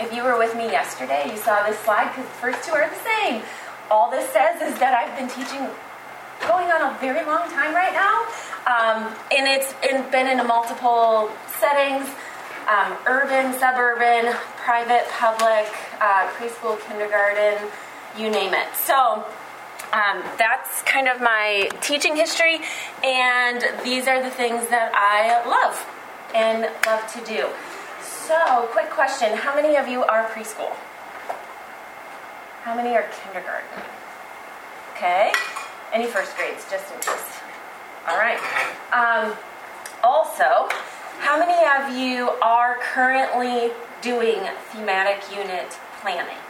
if you were with me yesterday, you saw this slide because the first two are the same. All this says is that I've been teaching going on a very long time right now, um, and it's been in multiple settings um, urban, suburban, private, public, uh, preschool, kindergarten, you name it. So um, that's kind of my teaching history, and these are the things that I love and love to do. So, quick question How many of you are preschool? How many are kindergarten? Okay. Any first grades, just in case? All right. Um, also, how many of you are currently doing thematic unit planning?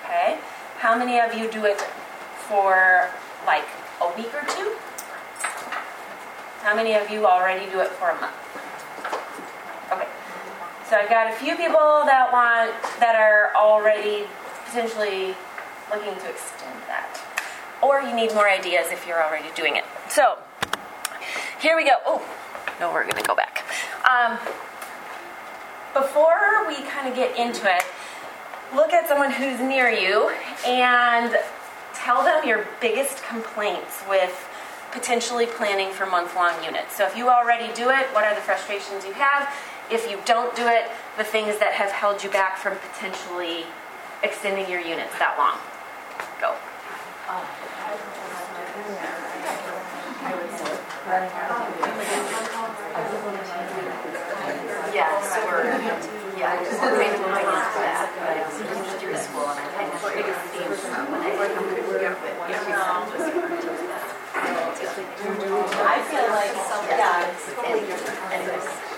Okay. How many of you do it for like a week or two? How many of you already do it for a month? So I've got a few people that want that are already potentially looking to extend that. Or you need more ideas if you're already doing it. So here we go. Oh, no, we're going to go back. Um, before we kind of get into it, look at someone who's near you and tell them your biggest complaints with potentially planning for month long units. So if you already do it, what are the frustrations you have? If you don't do it, the things that have held you back from potentially extending your units that long. Go. Yeah, so we're, yeah, we're kind of going into that, but I'm through school and I kind of feel the theme when I come to work with I feel like, yeah, it's totally different.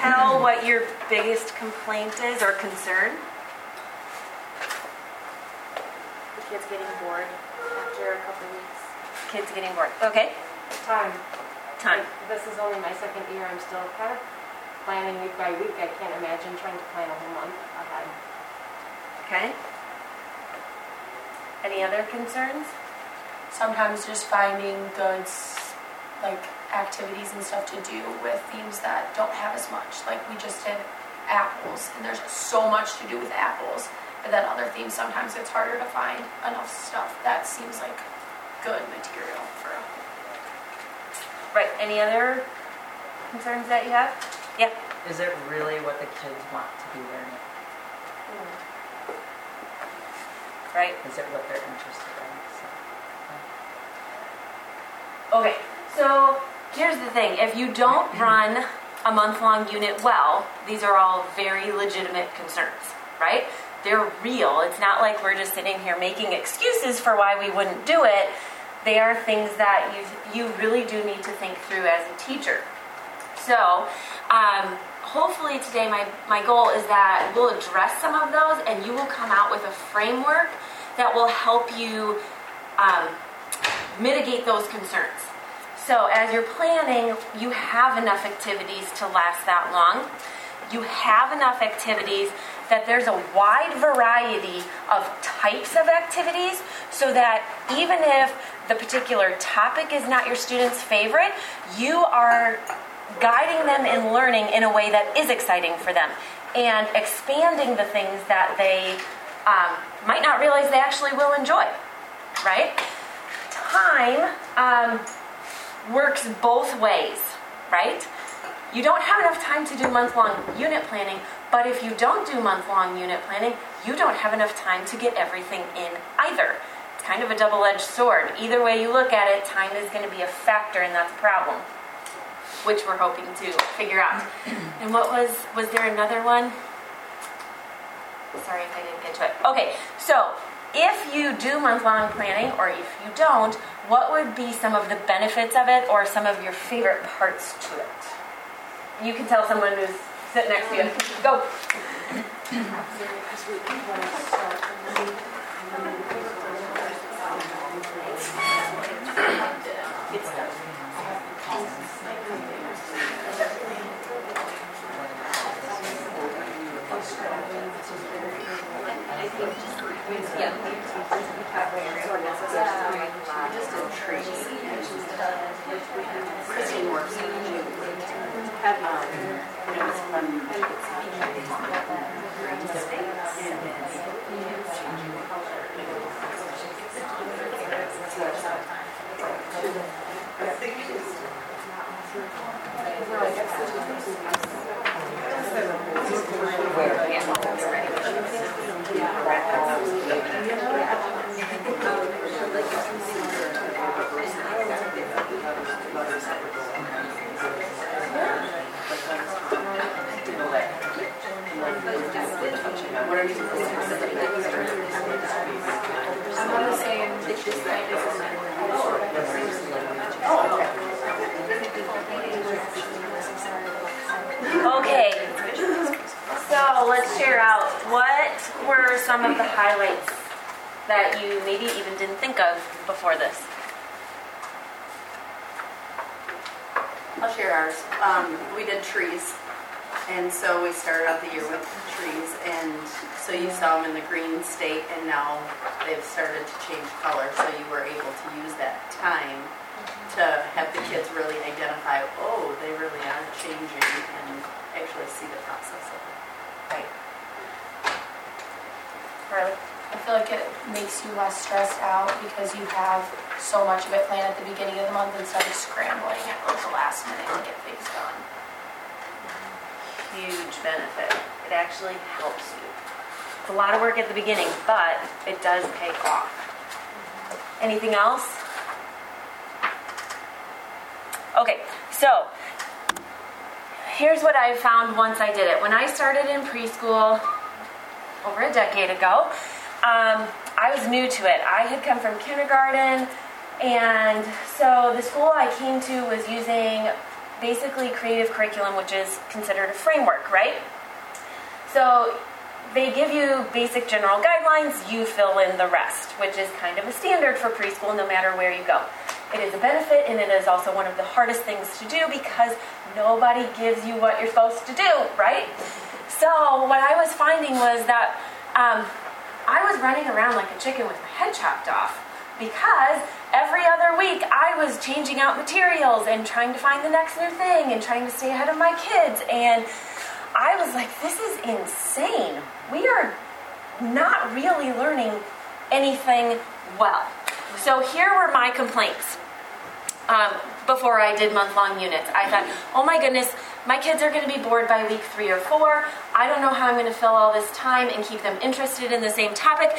tell what your biggest complaint is or concern? The kids getting bored after a couple weeks. Kids getting bored. Okay, Time. time. This is only my second year. I'm still kind of planning week by week. I can't imagine trying to plan a whole month ahead. Okay. Any other concerns? sometimes just finding good like activities and stuff to do with themes that don't have as much like we just did apples and there's so much to do with apples but then other themes sometimes it's harder to find enough stuff that seems like good material for Right, any other concerns that you have? Yeah. Is it really what the kids want to be learning? Hmm. Right. Is it what they're interested in? So, Okay, so here's the thing if you don't run a month long unit well, these are all very legitimate concerns, right? They're real. It's not like we're just sitting here making excuses for why we wouldn't do it. They are things that you, you really do need to think through as a teacher. So, um, hopefully today my, my goal is that we'll address some of those and you will come out with a framework that will help you um, mitigate those concerns. So, as you're planning, you have enough activities to last that long. You have enough activities that there's a wide variety of types of activities so that even if the particular topic is not your student's favorite, you are guiding them in learning in a way that is exciting for them and expanding the things that they um, might not realize they actually will enjoy, right? Time um, works both ways, right? You don't have enough time to do month long unit planning, but if you don't do month long unit planning, you don't have enough time to get everything in either. It's kind of a double edged sword. Either way you look at it, time is going to be a factor, and that's a problem, which we're hoping to figure out. And what was, was there another one? Sorry if I didn't get to it. Okay, so if you do month long planning, or if you don't, what would be some of the benefits of it or some of your favorite parts to it? You can tell someone who's sitting next to you. Go. Like Okay, so let's share out what were some of the highlights that you maybe even didn't think of before this. I'll share ours. Um, we did trees, and so we started out the year with trees, and so you saw them in the green state, and now they've started to change color, so you were able to use that time to have the kids really identify, oh, they really are changing, and actually see the process of it. Right. Carly? I feel like it makes you less stressed out because you have so much of it planned at the beginning of the month instead of scrambling at like the last minute to get things done. Huge benefit. It actually helps you. It's a lot of work at the beginning, but it does pay off. Anything else? Okay, so here's what I found once I did it. When I started in preschool over a decade ago, um, I was new to it. I had come from kindergarten, and so the school I came to was using basically creative curriculum, which is considered a framework, right? So they give you basic general guidelines, you fill in the rest, which is kind of a standard for preschool no matter where you go. It is a benefit and it is also one of the hardest things to do because nobody gives you what you're supposed to do, right? So what I was finding was that um, I was running around like a chicken with my head chopped off because every other week I was changing out materials and trying to find the next new thing and trying to stay ahead of my kids. And I was like, this is insane. We are not really learning anything well. So here were my complaints um, before I did month long units. I thought, oh my goodness, my kids are going to be bored by week three or four. I don't know how I'm going to fill all this time and keep them interested in the same topic.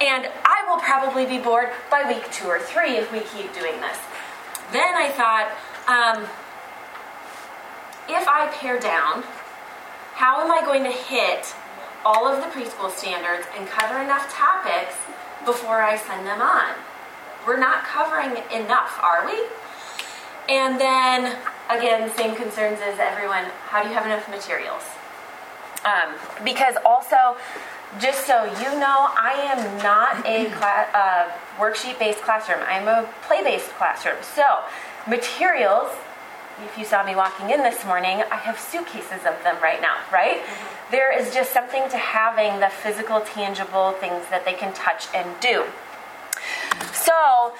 And I will probably be bored by week two or three if we keep doing this. Then I thought, um, if I pare down, how am I going to hit all of the preschool standards and cover enough topics before I send them on? We're not covering enough, are we? And then, again, same concerns as everyone. How do you have enough materials? Um, because also, just so you know, I am not a cla- uh, worksheet-based classroom. I'm a play-based classroom. So, materials. If you saw me walking in this morning, I have suitcases of them right now. Right? There is just something to having the physical, tangible things that they can touch and do. So,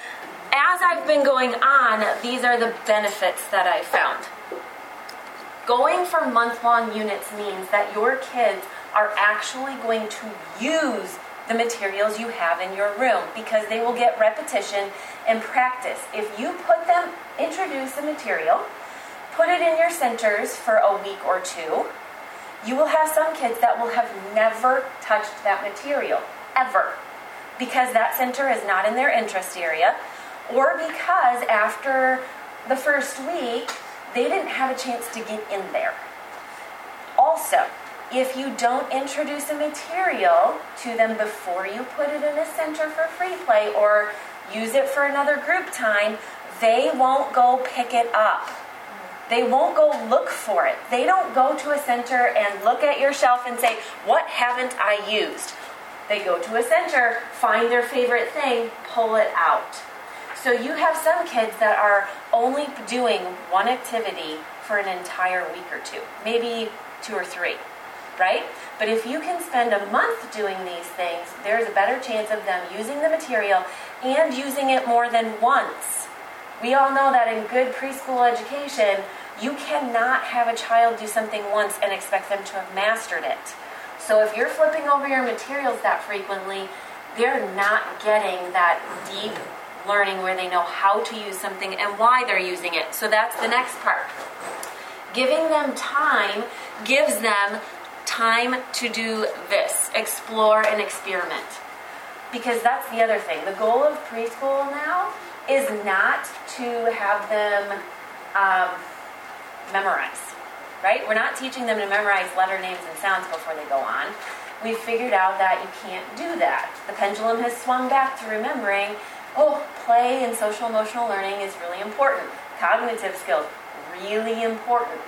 as I've been going on, these are the benefits that I found. Going for month long units means that your kids are actually going to use the materials you have in your room because they will get repetition and practice. If you put them, introduce the material, put it in your centers for a week or two, you will have some kids that will have never touched that material, ever, because that center is not in their interest area, or because after the first week, they didn't have a chance to get in there. Also, if you don't introduce a material to them before you put it in a center for free play or use it for another group time, they won't go pick it up. They won't go look for it. They don't go to a center and look at your shelf and say, What haven't I used? They go to a center, find their favorite thing, pull it out. So you have some kids that are only doing one activity for an entire week or two, maybe two or three, right? But if you can spend a month doing these things, there's a better chance of them using the material and using it more than once. We all know that in good preschool education, you cannot have a child do something once and expect them to have mastered it. So if you're flipping over your materials that frequently, they're not getting that deep learning where they know how to use something and why they're using it. So that's the next part. Giving them time gives them time to do this explore and experiment. Because that's the other thing. The goal of preschool now is not to have them um, memorize, right? We're not teaching them to memorize letter names and sounds before they go on. We've figured out that you can't do that. The pendulum has swung back to remembering oh, play and social emotional learning is really important. Cognitive skills, really important.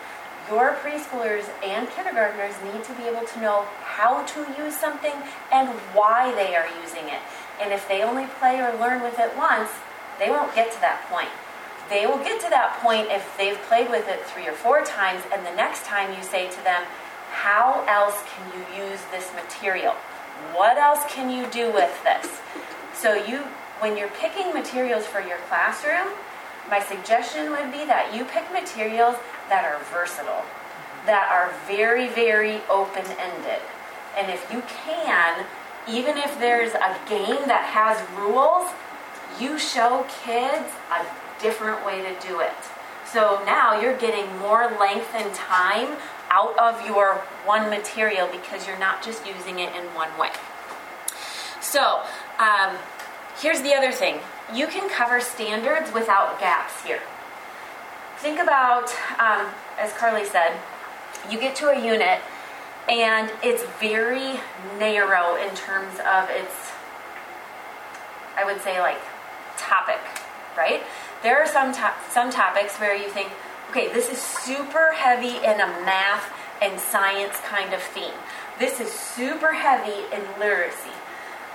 Your preschoolers and kindergartners need to be able to know how to use something and why they are using it. And if they only play or learn with it once, they won't get to that point. They will get to that point if they've played with it three or four times, and the next time you say to them, How else can you use this material? What else can you do with this? So you when you're picking materials for your classroom, my suggestion would be that you pick materials that are versatile, that are very, very open ended. And if you can, even if there's a game that has rules, you show kids a different way to do it. So now you're getting more length and time out of your one material because you're not just using it in one way. So, um, Here's the other thing you can cover standards without gaps here. Think about, um, as Carly said, you get to a unit and it's very narrow in terms of its, I would say, like topic, right? There are some, to- some topics where you think, okay, this is super heavy in a math and science kind of theme. This is super heavy in literacy.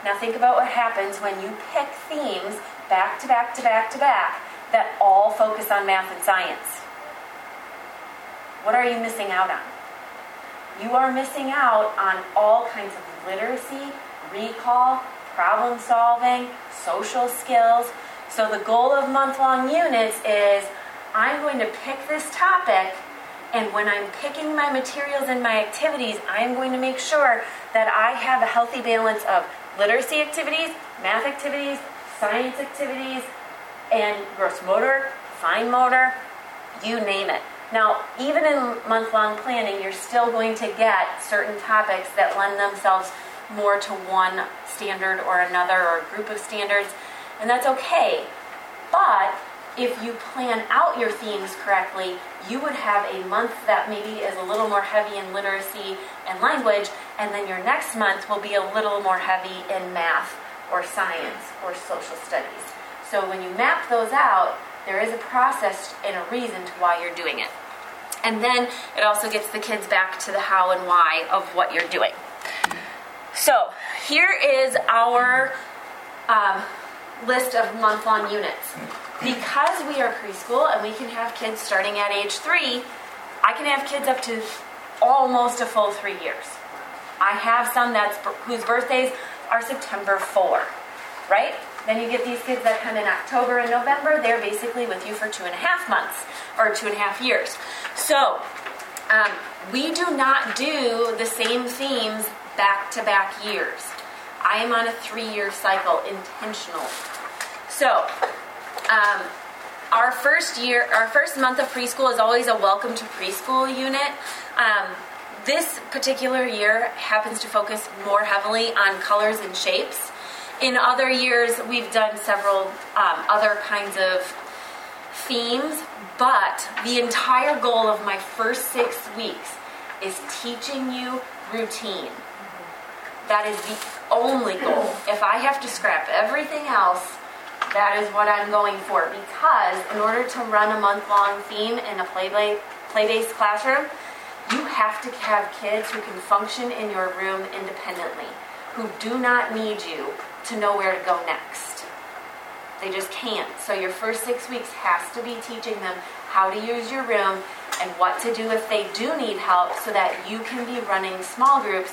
Now think about what happens when you pick themes back to back to back to back that all focus on math and science. What are you missing out on? You are missing out on all kinds of literacy, recall, problem solving, social skills. So the goal of month-long units is I'm going to pick this topic and when I'm picking my materials and my activities, I'm going to make sure that I have a healthy balance of literacy activities, math activities, science activities, and gross motor, fine motor, you name it. Now, even in month long planning, you're still going to get certain topics that lend themselves more to one standard or another or a group of standards, and that's okay. But if you plan out your themes correctly, you would have a month that maybe is a little more heavy in literacy and language, and then your next month will be a little more heavy in math or science or social studies. So when you map those out, there is a process and a reason to why you're doing it. And then it also gets the kids back to the how and why of what you're doing. So here is our um, list of month long units. Because we are preschool and we can have kids starting at age three, I can have kids up to almost a full three years. I have some that's whose birthdays are September 4, right? Then you get these kids that come in October and November. They're basically with you for two and a half months or two and a half years. So um, we do not do the same themes back to back years. I am on a three year cycle intentional. So um, our first year, our first month of preschool is always a welcome to preschool unit. Um, this particular year happens to focus more heavily on colors and shapes. In other years, we've done several um, other kinds of themes, but the entire goal of my first six weeks is teaching you routine. That is the only goal. If I have to scrap everything else, That is what I'm going for because in order to run a month-long theme in a play play-based classroom, you have to have kids who can function in your room independently, who do not need you to know where to go next. They just can't. So your first six weeks has to be teaching them how to use your room and what to do if they do need help so that you can be running small groups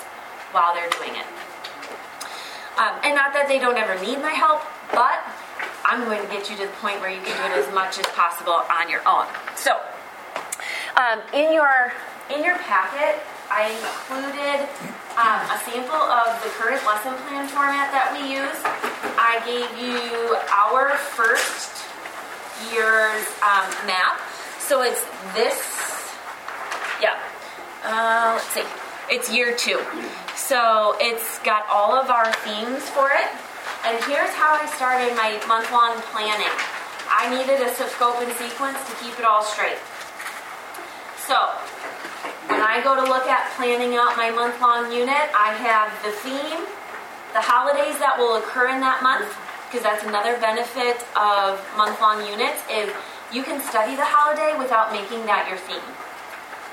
while they're doing it. Um, and not that they don't ever need my help, but I'm going to get you to the point where you can do it as much as possible on your own. So, um, in your in your packet, I included um, a sample of the current lesson plan format that we use. I gave you our first year's um, map. So it's this, yeah, uh, let's see, it's year two. So it's got all of our themes for it. And here's how I started my month long planning. I needed a scope and sequence to keep it all straight. So when I go to look at planning out my month long unit, I have the theme, the holidays that will occur in that month, because that's another benefit of month long units is you can study the holiday without making that your theme.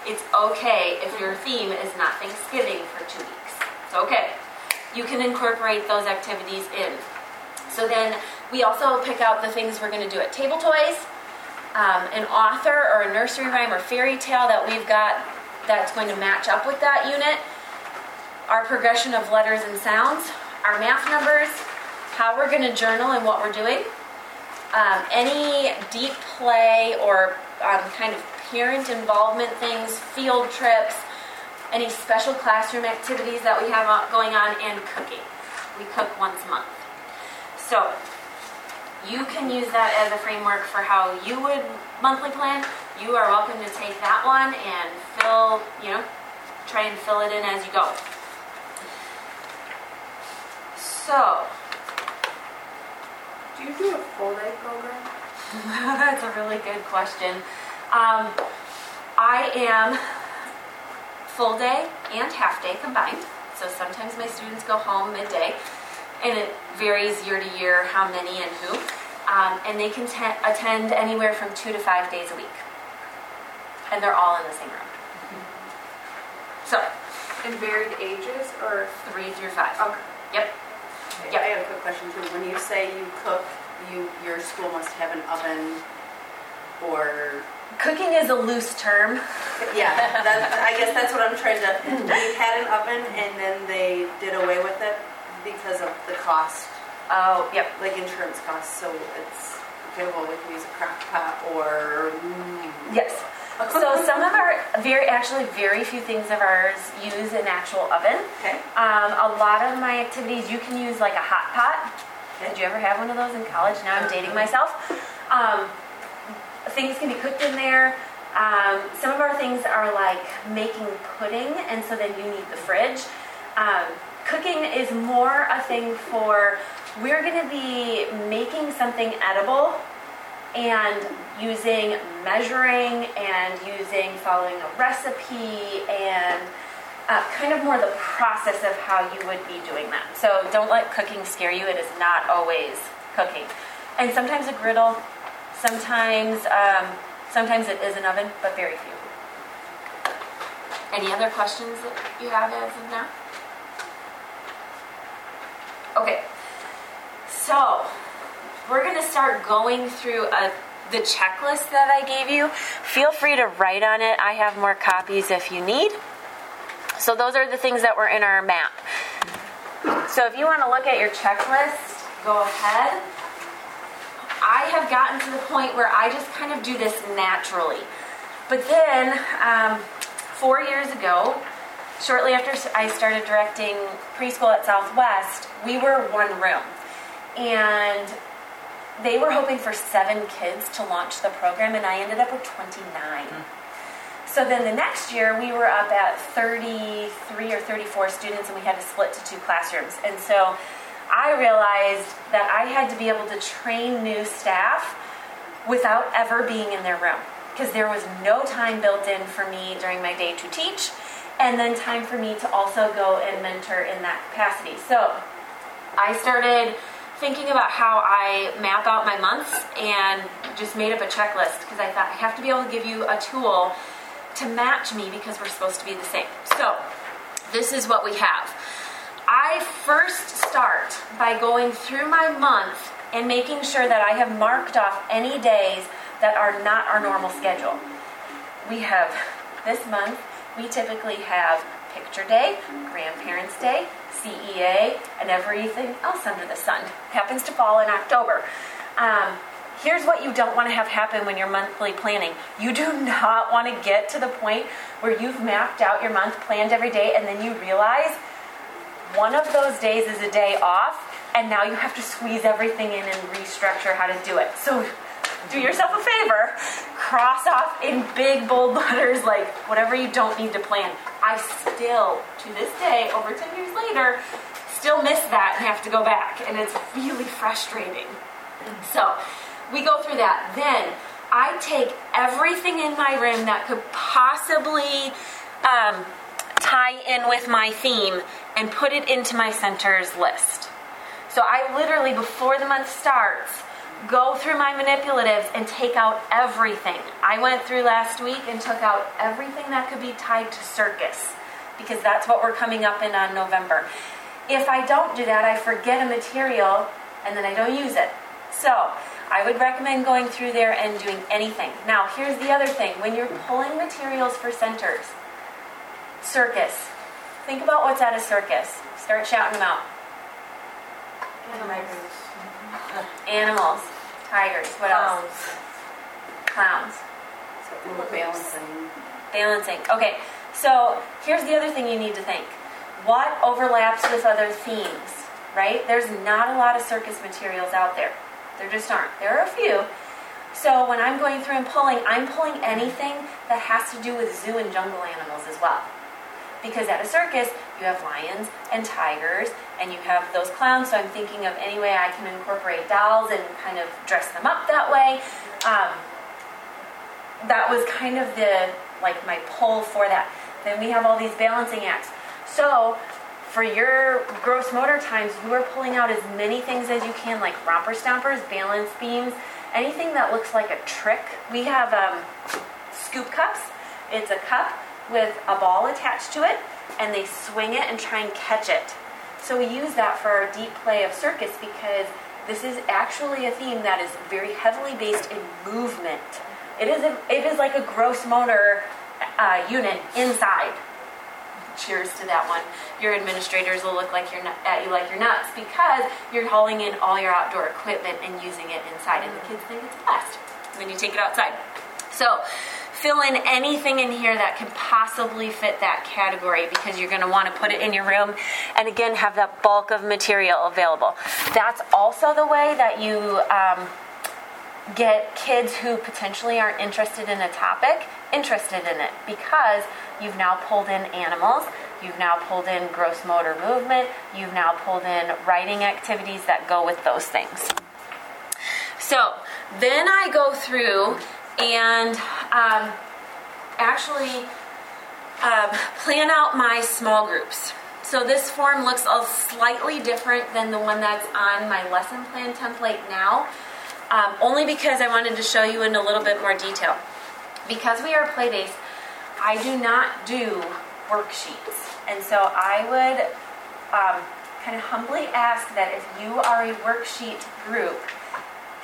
It's okay if your theme is not Thanksgiving for two weeks. It's okay. You can incorporate those activities in. So then we also pick out the things we're going to do at Table Toys, um, an author or a nursery rhyme or fairy tale that we've got that's going to match up with that unit, our progression of letters and sounds, our math numbers, how we're going to journal and what we're doing, um, any deep play or um, kind of parent involvement things, field trips, any special classroom activities that we have going on, and cooking. We cook once a month. So you can use that as a framework for how you would monthly plan you are welcome to take that one and fill, you know, try and fill it in as you go. So, Do you do a full day program? that's a really good question. Um, I am full day and half day combined. So sometimes my students go home midday, and it varies year to year how many and who. Um, and they can te- attend anywhere from two to five days a week and they're all in the same room. So, In varied ages or? three through five. Okay. Yep. Yeah, I have a quick question too. When you say you cook, you, your school must have an oven or, Cooking is a loose term. yeah, that, I guess that's what I'm trying to, we had an oven and then they did away with it because of the cost, Oh, yep. like insurance costs, so it's, okay, well, we can use a crock pot or, Yes. So some of our very actually very few things of ours use an actual oven. okay? Um, a lot of my activities you can use like a hot pot. Did you ever have one of those in college? Now I'm dating myself. Um, things can be cooked in there. Um, some of our things are like making pudding, and so then you need the fridge. Um, cooking is more a thing for we're going to be making something edible and using measuring and using following a recipe and uh, kind of more the process of how you would be doing that. So don't let cooking scare you. It is not always cooking. And sometimes a griddle, sometimes um, sometimes it is an oven, but very few. Any other questions that you have as of now? Okay, so we're going to start going through a, the checklist that I gave you. Feel free to write on it. I have more copies if you need. So those are the things that were in our map. So if you want to look at your checklist, go ahead. I have gotten to the point where I just kind of do this naturally. But then, um, four years ago, shortly after I started directing preschool at Southwest, we were one room. And they were hoping for seven kids to launch the program, and I ended up with 29. So then the next year, we were up at 33 or 34 students, and we had to split to two classrooms. And so I realized that I had to be able to train new staff without ever being in their room because there was no time built in for me during my day to teach, and then time for me to also go and mentor in that capacity. So I started thinking about how I map out my months and just made up a checklist because I thought I have to be able to give you a tool to match me because we're supposed to be the same. So, this is what we have. I first start by going through my month and making sure that I have marked off any days that are not our normal schedule. We have this month, we typically have Picture Day, Grandparents' Day, CEA, and everything else under the sun. Happens to fall in October. Um, here's what you don't want to have happen when you're monthly planning. You do not want to get to the point where you've mapped out your month, planned every day, and then you realize one of those days is a day off, and now you have to squeeze everything in and restructure how to do it. So do yourself a favor, cross off in big bold letters like whatever you don't need to plan. I still, to this day, over 10 years later, still miss that and have to go back, and it's really frustrating. So we go through that. Then I take everything in my room that could possibly um, tie in with my theme and put it into my centers list. So I literally, before the month starts, go through my manipulatives and take out everything. I went through last week and took out everything that could be tied to circus because that's what we're coming up in on November. If I don't do that, I forget a material and then I don't use it. So I would recommend going through there and doing anything. Now, here's the other thing when you're pulling materials for centers, circus, think about what's at a circus. Start shouting them out. Animals, tigers, what else? Clowns. Balancing. Balancing. Okay, so here's the other thing you need to think. What overlaps with other themes, right? There's not a lot of circus materials out there. There just aren't. There are a few. So when I'm going through and pulling, I'm pulling anything that has to do with zoo and jungle animals as well. Because at a circus, you have lions and tigers, and you have those clowns. So I'm thinking of any way I can incorporate dolls and kind of dress them up that way. Um, that was kind of the like my pull for that. Then we have all these balancing acts. So for your gross motor times, you are pulling out as many things as you can, like romper stompers, balance beams, anything that looks like a trick. We have um, scoop cups. It's a cup with a ball attached to it, and they swing it and try and catch it. So we use that for our deep play of circus because this is actually a theme that is very heavily based in movement. It is a, it is like a gross motor uh, unit inside. Cheers to that one. Your administrators will look like you're at you like you're nuts because you're hauling in all your outdoor equipment and using it inside, and the kids think it's a blast when you take it outside. So fill in anything in here that could possibly fit that category because you're going to want to put it in your room and again have that bulk of material available. That's also the way that you um, get kids who potentially aren't interested in a topic interested in it because you've now pulled in animals, you've now pulled in gross motor movement, you've now pulled in writing activities that go with those things. So then I go through and um, actually um, plan out my small groups. So this form looks a slightly different than the one that's on my lesson plan template now, um, only because I wanted to show you in a little bit more detail. Because we are play-based, I do not do worksheets. And so I would um, kind of humbly ask that if you are a worksheet group,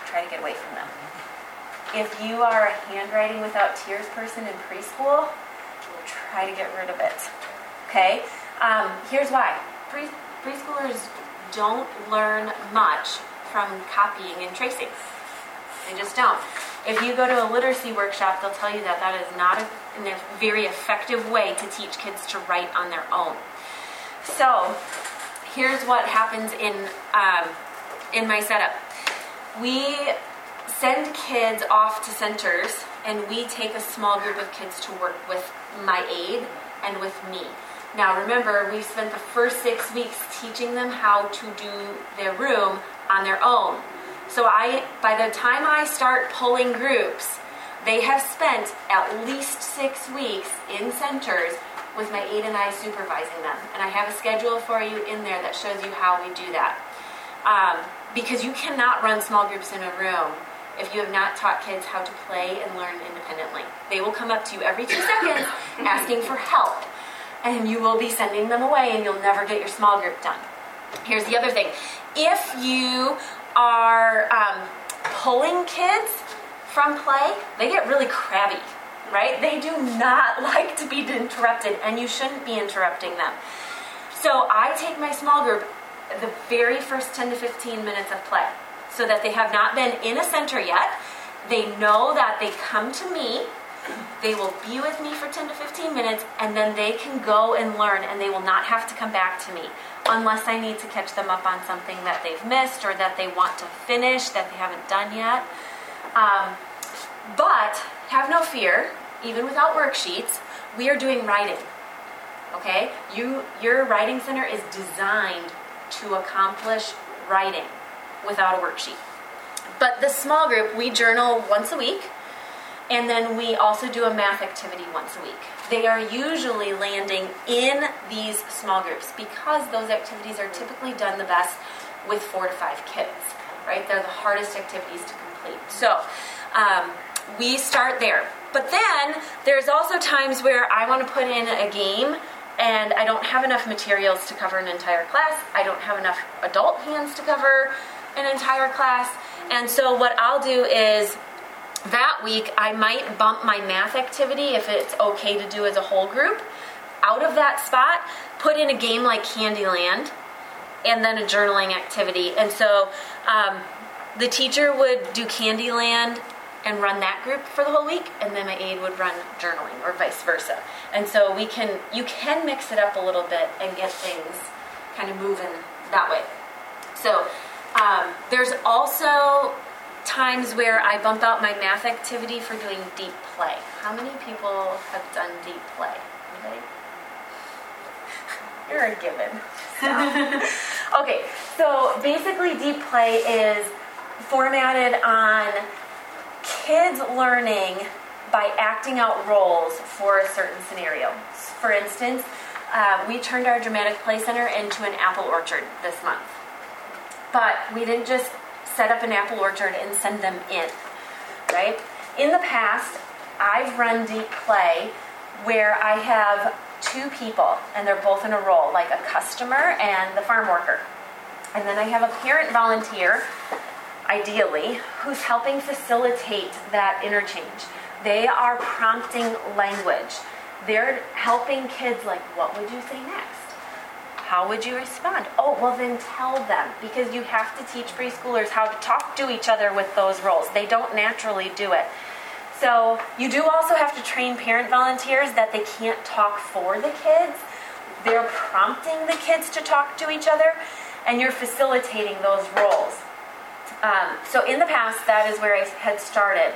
try to get away from them. If you are a handwriting without tears person in preschool, try to get rid of it. Okay? Um, here's why. Pre- preschoolers don't learn much from copying and tracing. They just don't. If you go to a literacy workshop, they'll tell you that that is not a, a very effective way to teach kids to write on their own. So, here's what happens in um, in my setup. We send kids off to centers, and we take a small group of kids to work with my aide and with me. Now, remember, we spent the first six weeks teaching them how to do their room on their own. So I, by the time I start pulling groups, they have spent at least six weeks in centers with my aide and I supervising them. And I have a schedule for you in there that shows you how we do that. Um, because you cannot run small groups in a room if you have not taught kids how to play and learn independently. They will come up to you every two seconds asking for help, and you will be sending them away, and you'll never get your small group done. Here's the other thing if you are um, pulling kids from play, they get really crabby, right? They do not like to be interrupted, and you shouldn't be interrupting them. So I take my small group the very first 10 to 15 minutes of play so that they have not been in a center yet. They know that they come to me, they will be with me for 10 to 15 minutes, and then they can go and learn, and they will not have to come back to me unless I need to catch them up on something that they've missed or that they want to finish that they haven't done yet. Um, but have no fear, even without worksheets, we are doing writing. Okay? You, your writing center is designed to accomplish writing without a worksheet. But the small group, we journal once a week, and then we also do a math activity once a week. They are usually landing in these small groups because those activities are typically done the best with four to five kids, right? They're the hardest activities to complete. So um, we start there. But then there's also times where I want to put in a game and I don't have enough materials to cover an entire class. I don't have enough adult hands to cover an entire class. And so what I'll do is that week I might bump my math activity if it's okay to do as a whole group out of that spot, put in a game like Candyland, and then a journaling activity. And so um, the teacher would do Candyland and run that group for the whole week, and then my aide would run journaling, or vice versa. And so we can, you can mix it up a little bit and get things kind of moving that way. So um, there's also times where I bump out my math activity for doing deep play. How many people have done deep play? You're a given. okay, so basically, deep play is formatted on kids learning by acting out roles for a certain scenario. For instance, uh, we turned our dramatic play center into an apple orchard this month. But we didn't just set up an apple orchard and send them in, right? In the past, I've run deep play where I have two people and they're both in a role, like a customer and the farm worker. And then I have a parent volunteer, ideally, who's helping facilitate that interchange. They are prompting language. They're helping kids, like, what would you say next? How would you respond? Oh, well, then tell them because you have to teach preschoolers how to talk to each other with those roles. They don't naturally do it. So, you do also have to train parent volunteers that they can't talk for the kids. They're prompting the kids to talk to each other, and you're facilitating those roles. Um, so, in the past, that is where I had started.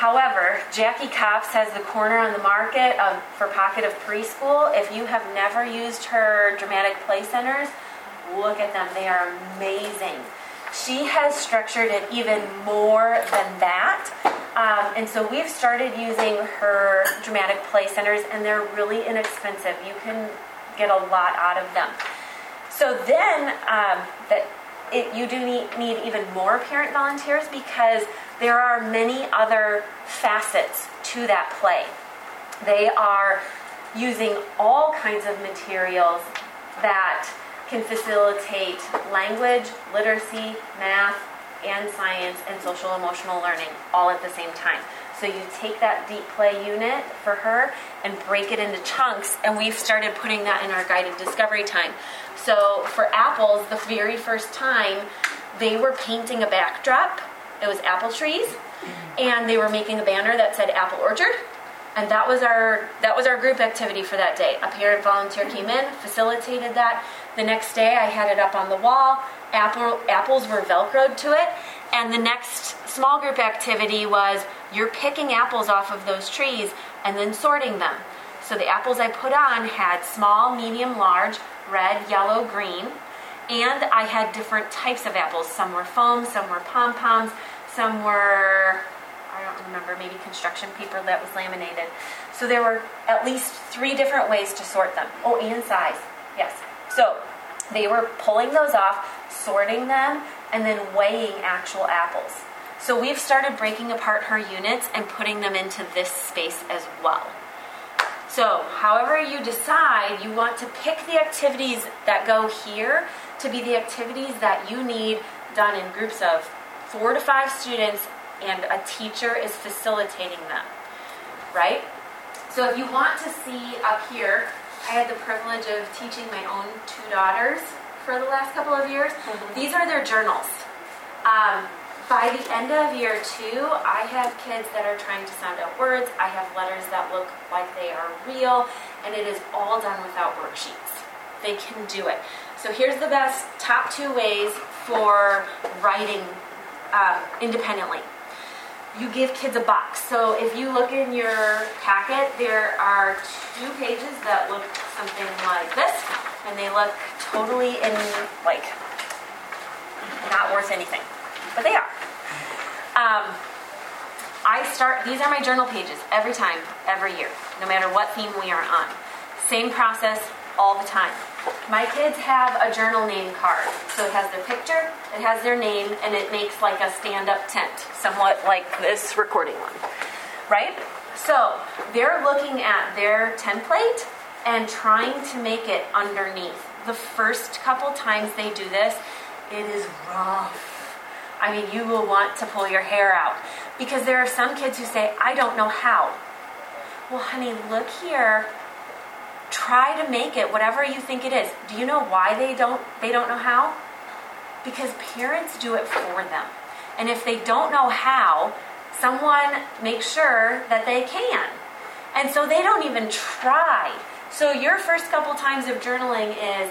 However, Jackie Cops has the corner on the market um, for Pocket of Preschool. If you have never used her dramatic play centers, look at them. They are amazing. She has structured it even more than that. Um, and so we've started using her dramatic play centers, and they're really inexpensive. You can get a lot out of them. So then, um, that it, you do need, need even more parent volunteers because there are many other facets to that play. They are using all kinds of materials that can facilitate language, literacy, math, and science and social emotional learning all at the same time. So you take that deep play unit for her and break it into chunks, and we've started putting that in our guided discovery time. So for apples, the very first time, they were painting a backdrop it was apple trees, and they were making a banner that said Apple Orchard. And that was our that was our group activity for that day. A parent volunteer came in, facilitated that. The next day, I had it up on the wall. Apple apples were velcroed to it, and the next small group activity was you're picking apples off of those trees and then sorting them. So the apples I put on had small, medium, large, red, yellow, green, and I had different types of apples. Some were foam, some were pom poms, some were, I don't remember, maybe construction paper that was laminated. So there were at least three different ways to sort them. Oh, and size, yes. So they were pulling those off, sorting them, and then weighing actual apples. So we've started breaking apart her units and putting them into this space as well. So, however you decide, you want to pick the activities that go here to be the activities that you need done in groups of four to five students and a teacher is facilitating them, right? So, if you want to see up here, I had the privilege of teaching my own two daughters for the last couple of years. These are their journals. Um, by the end of year two, I have kids that are trying to sound out words. I have letters that look like they are real, and it is all done without worksheets. They can do it. So here's the best top two ways for writing um, independently. You give kids a box. So if you look in your packet, there are two pages that look something like this, and they look totally in like not worth anything, but they are. Um, I start, these are my journal pages every time, every year, no matter what theme we are on. Same process all the time. My kids have a journal name card. So it has their picture, it has their name, and it makes like a stand up tent, somewhat like this recording one. Right? So they're looking at their template and trying to make it underneath. The first couple times they do this, it is rough. I mean, you will want to pull your hair out because there are some kids who say, I don't know how. Well, honey, look here. Try to make it whatever you think it is. Do you know why they don't they don't know how? Because parents do it for them. And if they don't know how, someone makes sure that they can. And so they don't even try. So your first couple times of journaling is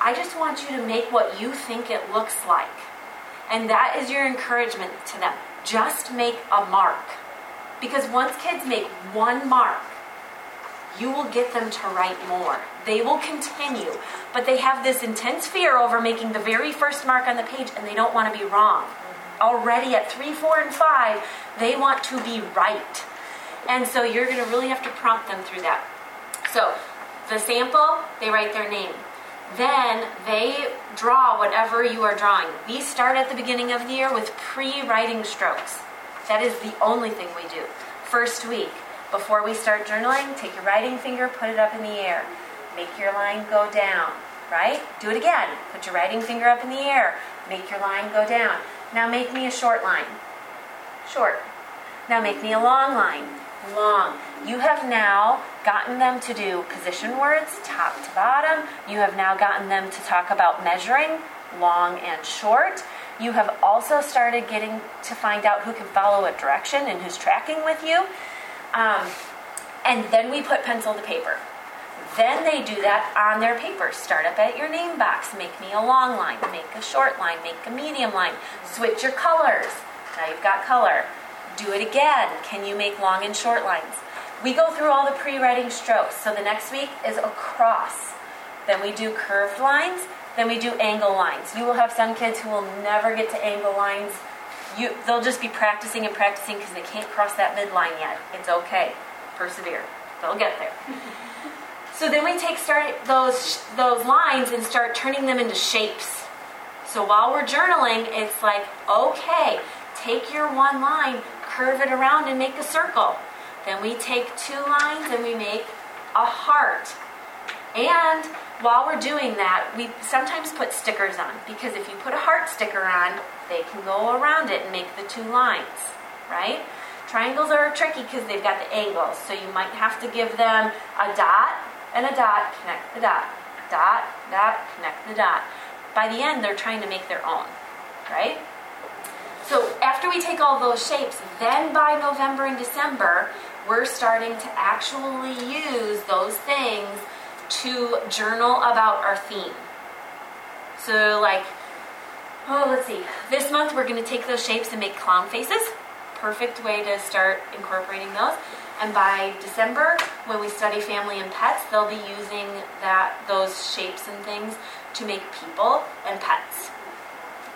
I just want you to make what you think it looks like. And that is your encouragement to them. Just make a mark. Because once kids make one mark, you will get them to write more. They will continue, but they have this intense fear over making the very first mark on the page and they don't want to be wrong. Already at three, four, and five, they want to be right. And so you're going to really have to prompt them through that. So, the sample, they write their name. Then they draw whatever you are drawing. We start at the beginning of the year with pre writing strokes. That is the only thing we do. First week, before we start journaling, take your writing finger, put it up in the air. Make your line go down, right? Do it again. Put your writing finger up in the air. Make your line go down. Now make me a short line. Short. Now make me a long line. Long. You have now gotten them to do position words, top to bottom. You have now gotten them to talk about measuring, long and short. You have also started getting to find out who can follow a direction and who's tracking with you. Um, and then we put pencil to paper. Then they do that on their paper. Start up at your name box. Make me a long line. Make a short line. Make a medium line. Switch your colors. Now you've got color. Do it again. Can you make long and short lines? We go through all the pre-writing strokes. So the next week is across. Then we do curved lines. Then we do angle lines. You will have some kids who will never get to angle lines. You, they'll just be practicing and practicing because they can't cross that midline yet. It's okay. Persevere. They'll get there. So then we take start those those lines and start turning them into shapes. So while we're journaling, it's like, okay, take your one line, curve it around and make a circle. Then we take two lines and we make a heart. And while we're doing that, we sometimes put stickers on because if you put a heart sticker on, they can go around it and make the two lines, right? Triangles are tricky because they've got the angles, so you might have to give them a dot and a dot, connect the dot, dot, dot, connect the dot. By the end, they're trying to make their own, right? So after we take all those shapes, then by November and December, we're starting to actually use those things to journal about our theme. So, like, oh, let's see. This month we're going to take those shapes and make clown faces. Perfect way to start incorporating those. And by December, when we study family and pets, they'll be using that those shapes and things to make people and pets.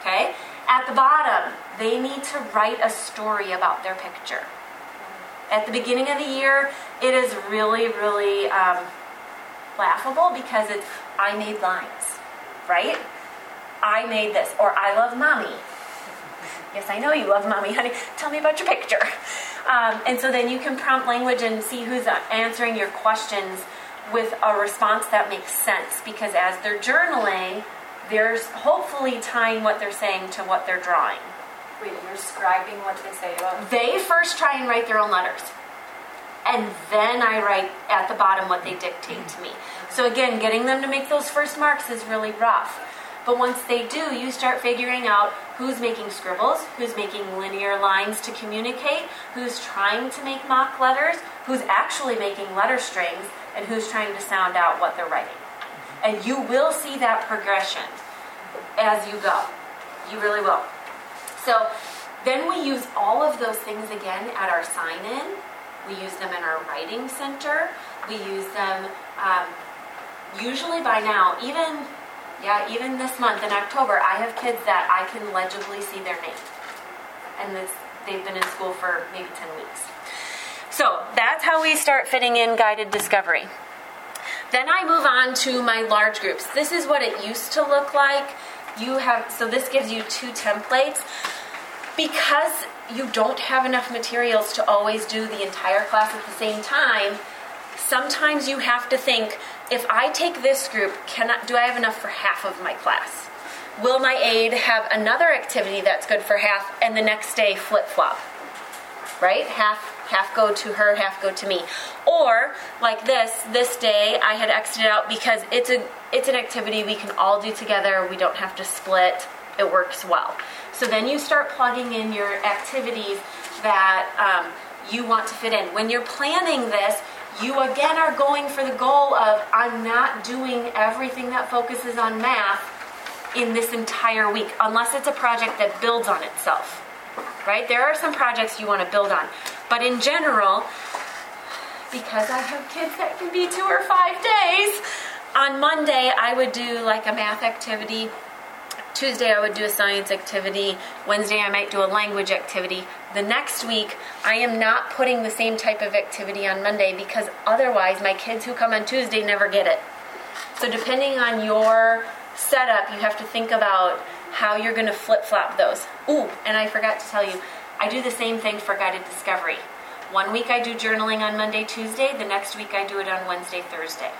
Okay? At the bottom, they need to write a story about their picture. At the beginning of the year, it is really, really um, laughable because it's I made lines, right? I made this, or I love mommy. Yes, I know you love mommy, honey. Tell me about your picture. Um, and so then you can prompt language and see who's answering your questions with a response that makes sense because as they're journaling, they're hopefully tying what they're saying to what they're drawing. Wait, you're scribing what they say about. They first try and write their own letters. And then I write at the bottom what they dictate to me. So again, getting them to make those first marks is really rough. But once they do, you start figuring out who's making scribbles, who's making linear lines to communicate, who's trying to make mock letters, who's actually making letter strings, and who's trying to sound out what they're writing. And you will see that progression as you go. You really will. So then we use all of those things again at our sign in. We use them in our writing center. We use them um, usually by now, even yeah, even this month in October, I have kids that I can legibly see their name. And this, they've been in school for maybe 10 weeks. So that's how we start fitting in guided discovery. Then I move on to my large groups. This is what it used to look like. You have so this gives you two templates. Because you don't have enough materials to always do the entire class at the same time, sometimes you have to think if I take this group, can I, do I have enough for half of my class? Will my aide have another activity that's good for half and the next day flip flop? Right? Half half go to her, half go to me. Or like this, this day I had exited out because it's a it's an activity we can all do together. We don't have to split. It works well. So then you start plugging in your activities that um, you want to fit in. When you're planning this, you again are going for the goal of I'm not doing everything that focuses on math in this entire week, unless it's a project that builds on itself. Right? There are some projects you want to build on. But in general, because I have kids that can be two or five days, on Monday I would do like a math activity Tuesday, I would do a science activity. Wednesday, I might do a language activity. The next week, I am not putting the same type of activity on Monday because otherwise, my kids who come on Tuesday never get it. So, depending on your setup, you have to think about how you're going to flip flop those. Ooh, and I forgot to tell you, I do the same thing for guided discovery. One week I do journaling on Monday, Tuesday. The next week I do it on Wednesday, Thursday.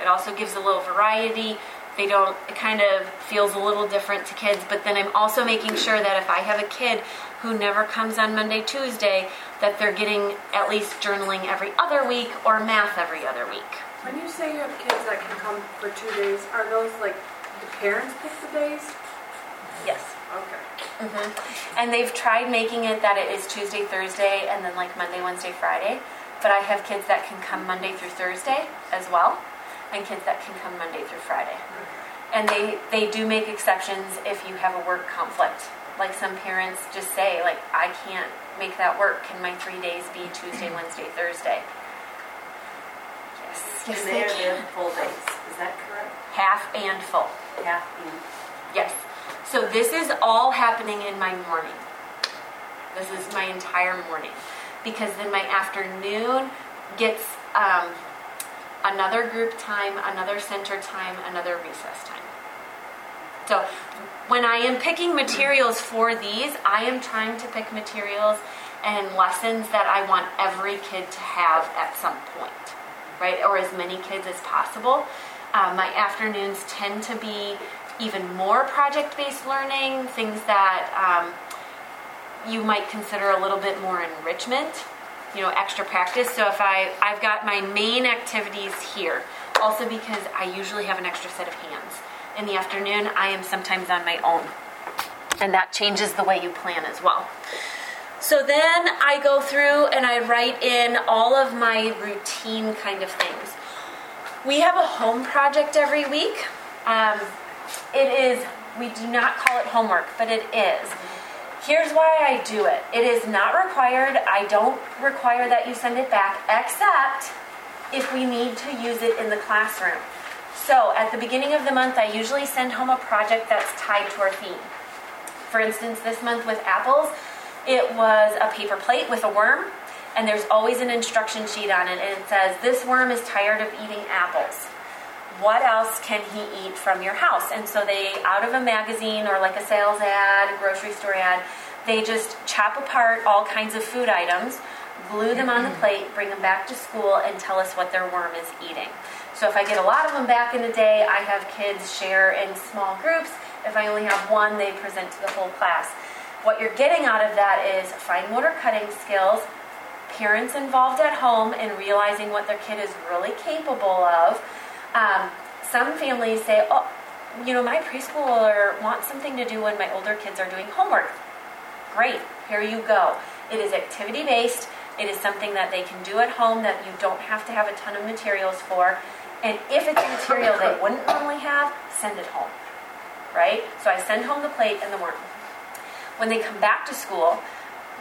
It also gives a little variety they don't it kind of feels a little different to kids but then i'm also making sure that if i have a kid who never comes on monday tuesday that they're getting at least journaling every other week or math every other week When you say you have kids that can come for two days, are those like the parents pick the days? yes Okay. Hmm and they've tried making it that it is tuesday thursday and then like monday wednesday friday. But i have kids that can come monday through thursday as well and kids that can come monday through friday. And they they do make exceptions if you have a work conflict. Like some parents just say like i can't make that work. Can my three days be tuesday wednesday thursday? Yes. Yes And they they are can. full days, is that correct? half and full. Half and. yes so this is all happening in my morning this is my entire morning because then my afternoon gets um, another group time another center time another recess time so when I am picking materials for these, I am trying to pick materials and lessons that I want every kid to have at some point, right? Or as many kids as possible. Uh, my afternoons tend to be even more project based learning, things that um, you might consider a little bit more enrichment, you know, extra practice. So if I, I've got my main activities here, also because I usually have an extra set of hands. In the afternoon, I am sometimes on my own. And that changes the way you plan as well. So then I go through and I write in all of my routine kind of things. We have a home project every week. Um, it is, we do not call it homework, but it is. Here's why I do it it is not required. I don't require that you send it back, except if we need to use it in the classroom. So at the beginning of the month, I usually send home a project that's tied to our theme. For instance, this month with apples, it was a paper plate with a worm, and there's always an instruction sheet on it, and it says, This worm is tired of eating apples. What else can he eat from your house? And so they, out of a magazine or like a sales ad, a grocery store ad, they just chop apart all kinds of food items, glue them on the mm-hmm. plate, bring them back to school, and tell us what their worm is eating. So if I get a lot of them back in a day, I have kids share in small groups. If I only have one, they present to the whole class. What you're getting out of that is fine motor cutting skills, parents involved at home and realizing what their kid is really capable of. Um, some families say, oh, you know, my preschooler wants something to do when my older kids are doing homework. Great, here you go. It is activity based. It is something that they can do at home that you don't have to have a ton of materials for. And if it's a material they wouldn't normally have, send it home. Right? So I send home the plate and the worm. When they come back to school,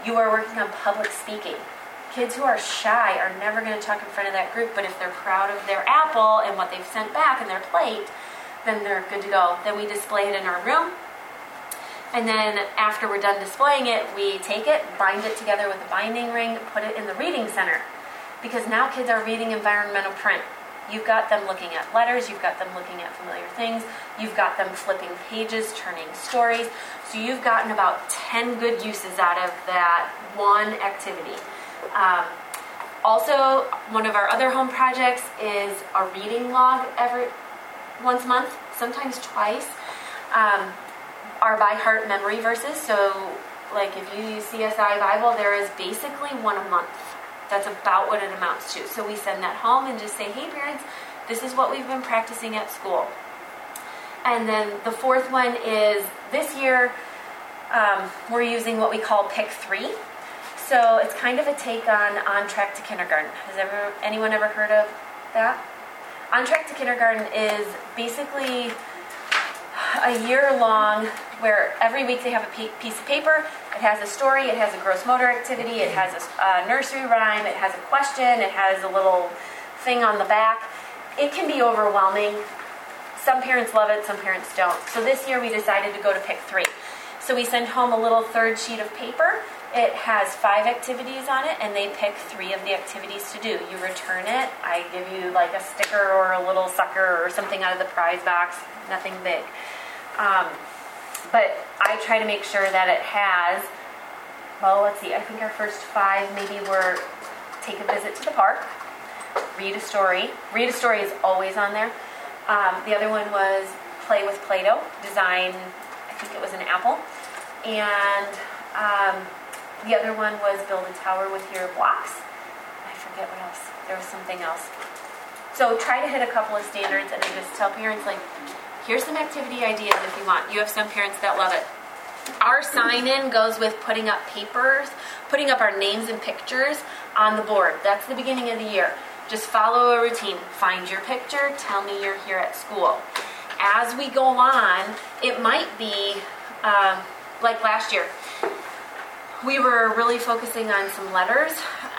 you are working on public speaking. Kids who are shy are never going to talk in front of that group, but if they're proud of their apple and what they've sent back and their plate, then they're good to go. Then we display it in our room. And then after we're done displaying it, we take it, bind it together with a binding ring, put it in the reading center. Because now kids are reading environmental print. You've got them looking at letters, you've got them looking at familiar things, you've got them flipping pages, turning stories. So you've gotten about 10 good uses out of that one activity. Um, also, one of our other home projects is a reading log every once a month, sometimes twice. Um, our by heart memory verses. So, like if you use CSI Bible, there is basically one a month. That's about what it amounts to. So we send that home and just say, hey, parents, this is what we've been practicing at school. And then the fourth one is this year um, we're using what we call Pick Three. So it's kind of a take on On Track to Kindergarten. Has ever anyone ever heard of that? On Track to Kindergarten is basically a year long where every week they have a piece of paper. It has a story, it has a gross motor activity, it has a, nursery rhyme, it has a question, it has a little thing on the back. It can be overwhelming. Some parents love it, some parents don't. So this year we decided to go to pick three. So we send home a little third sheet of paper. It has five activities on it, and they pick three of the activities to do. You return it. I give you like a sticker or a little sucker or something out of the prize box, nothing big. Um, but I try to make sure that it has, well, let's see, I think our first five maybe were take a visit to the park, read a story. Read a story is always on there. Um, the other one was play with Play Doh, design, I think it was an apple. And um, the other one was build a tower with your blocks. I forget what else. There was something else. So try to hit a couple of standards and I just tell parents, like, Here's some activity ideas if you want. You have some parents that love it. Our sign in goes with putting up papers, putting up our names and pictures on the board. That's the beginning of the year. Just follow a routine. Find your picture, tell me you're here at school. As we go on, it might be um, like last year. We were really focusing on some letters.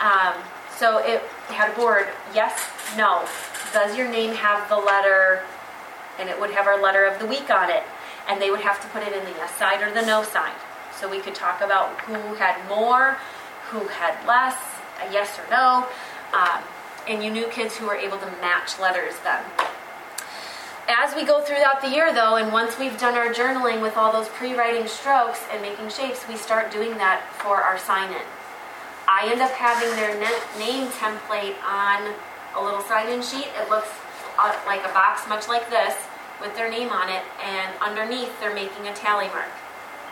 Um, so it had a board yes, no. Does your name have the letter and it would have our letter of the week on it. And they would have to put it in the yes side or the no side. So we could talk about who had more, who had less, a yes or no. Um, and you knew kids who were able to match letters then. As we go throughout the year, though, and once we've done our journaling with all those pre writing strokes and making shapes, we start doing that for our sign in. I end up having their name template on a little sign in sheet. It looks uh, like a box much like this with their name on it, and underneath they're making a tally mark.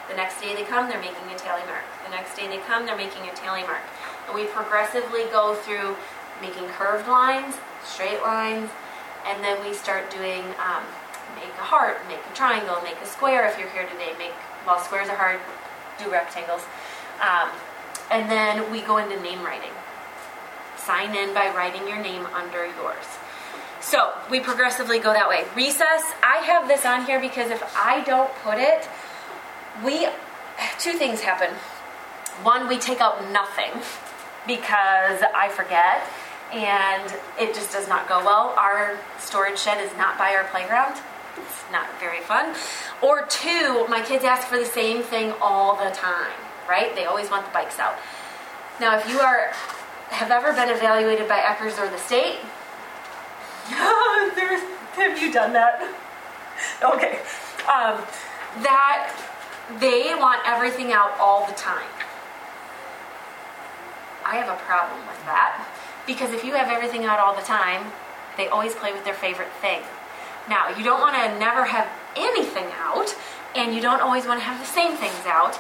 The next day they come, they're making a tally mark. The next day they come, they're making a tally mark. And we progressively go through making curved lines, straight lines, and then we start doing um, make a heart, make a triangle, make a square if you're here today. Make well, squares are hard. Do rectangles, um, and then we go into name writing. Sign in by writing your name under yours. So we progressively go that way. Recess, I have this on here because if I don't put it, we, two things happen. One, we take out nothing because I forget and it just does not go well. Our storage shed is not by our playground. It's not very fun. Or two, my kids ask for the same thing all the time, right? They always want the bikes out. Now, if you are have ever been evaluated by ECERS or the state, Have you done that? Okay. Um, that they want everything out all the time. I have a problem with that because if you have everything out all the time, they always play with their favorite thing. Now, you don't want to never have anything out, and you don't always want to have the same things out,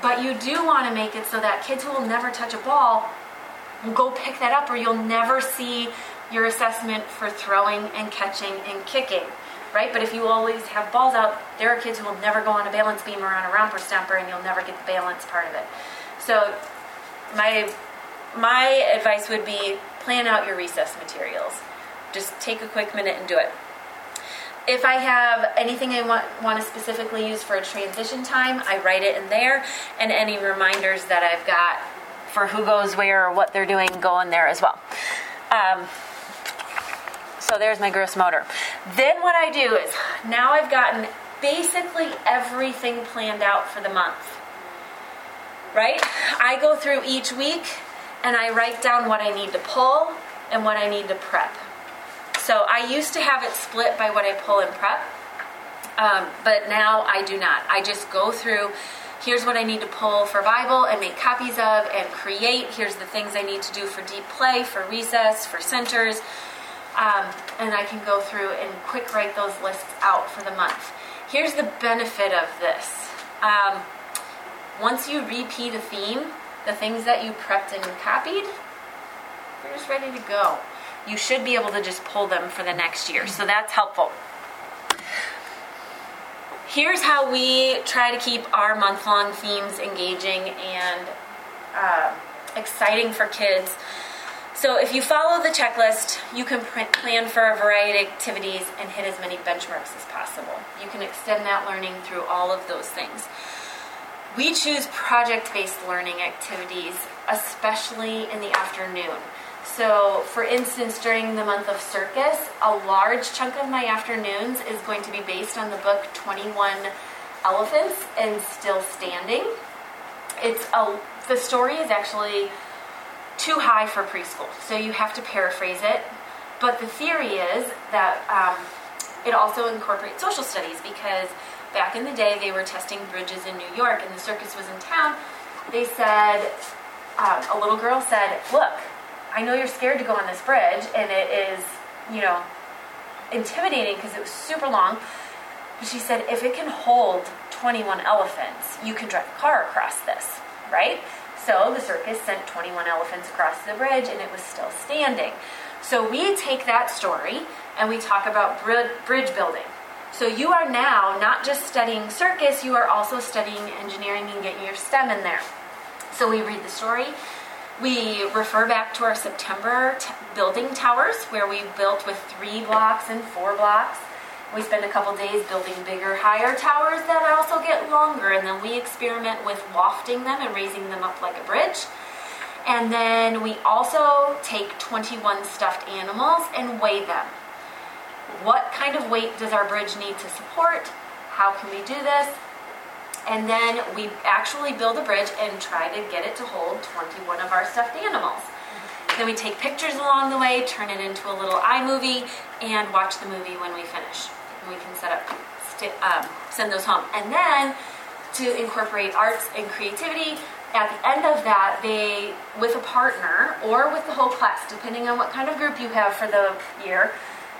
but you do want to make it so that kids who will never touch a ball will go pick that up, or you'll never see your assessment for throwing and catching and kicking, right? But if you always have balls out, there are kids who will never go on a balance beam or on a romper stomper, and you'll never get the balance part of it. So, my my advice would be plan out your recess materials. Just take a quick minute and do it. If I have anything I want, want to specifically use for a transition time, I write it in there, and any reminders that I've got for who goes where or what they're doing go in there as well. Um, so there's my gross motor. Then what I do is now I've gotten basically everything planned out for the month. Right? I go through each week and I write down what I need to pull and what I need to prep. So I used to have it split by what I pull and prep, um, but now I do not. I just go through. Here's what I need to pull for Bible and make copies of and create. Here's the things I need to do for deep play, for recess, for centers. Um, and I can go through and quick write those lists out for the month. Here's the benefit of this. Um, once you repeat a theme, the things that you prepped and copied, they're just ready to go. You should be able to just pull them for the next year. So that's helpful. Here's how we try to keep our month long themes engaging and uh, exciting for kids. So, if you follow the checklist, you can plan for a variety of activities and hit as many benchmarks as possible. You can extend that learning through all of those things. We choose project based learning activities, especially in the afternoon. So, for instance, during the month of circus, a large chunk of my afternoons is going to be based on the book 21 Elephants and Still Standing. It's a, the story is actually too high for preschool, so you have to paraphrase it. But the theory is that um, it also incorporates social studies because back in the day they were testing bridges in New York and the circus was in town. They said, um, a little girl said, Look, I know you're scared to go on this bridge, and it is, you know, intimidating because it was super long. But she said, if it can hold 21 elephants, you can drive a car across this, right? So the circus sent 21 elephants across the bridge, and it was still standing. So we take that story and we talk about bridge building. So you are now not just studying circus, you are also studying engineering and getting your STEM in there. So we read the story, we refer back to our September t- building towers, where we built with three blocks and four blocks. We spend a couple days building bigger, higher towers that also get longer, and then we experiment with lofting them and raising them up like a bridge. And then we also take 21 stuffed animals and weigh them. What kind of weight does our bridge need to support? How can we do this? And then we actually build a bridge and try to get it to hold 21 of our stuffed animals. Then we take pictures along the way, turn it into a little iMovie, and watch the movie when we finish. And we can set up, st- um, send those home. And then to incorporate arts and creativity, at the end of that, they, with a partner or with the whole class, depending on what kind of group you have for the year,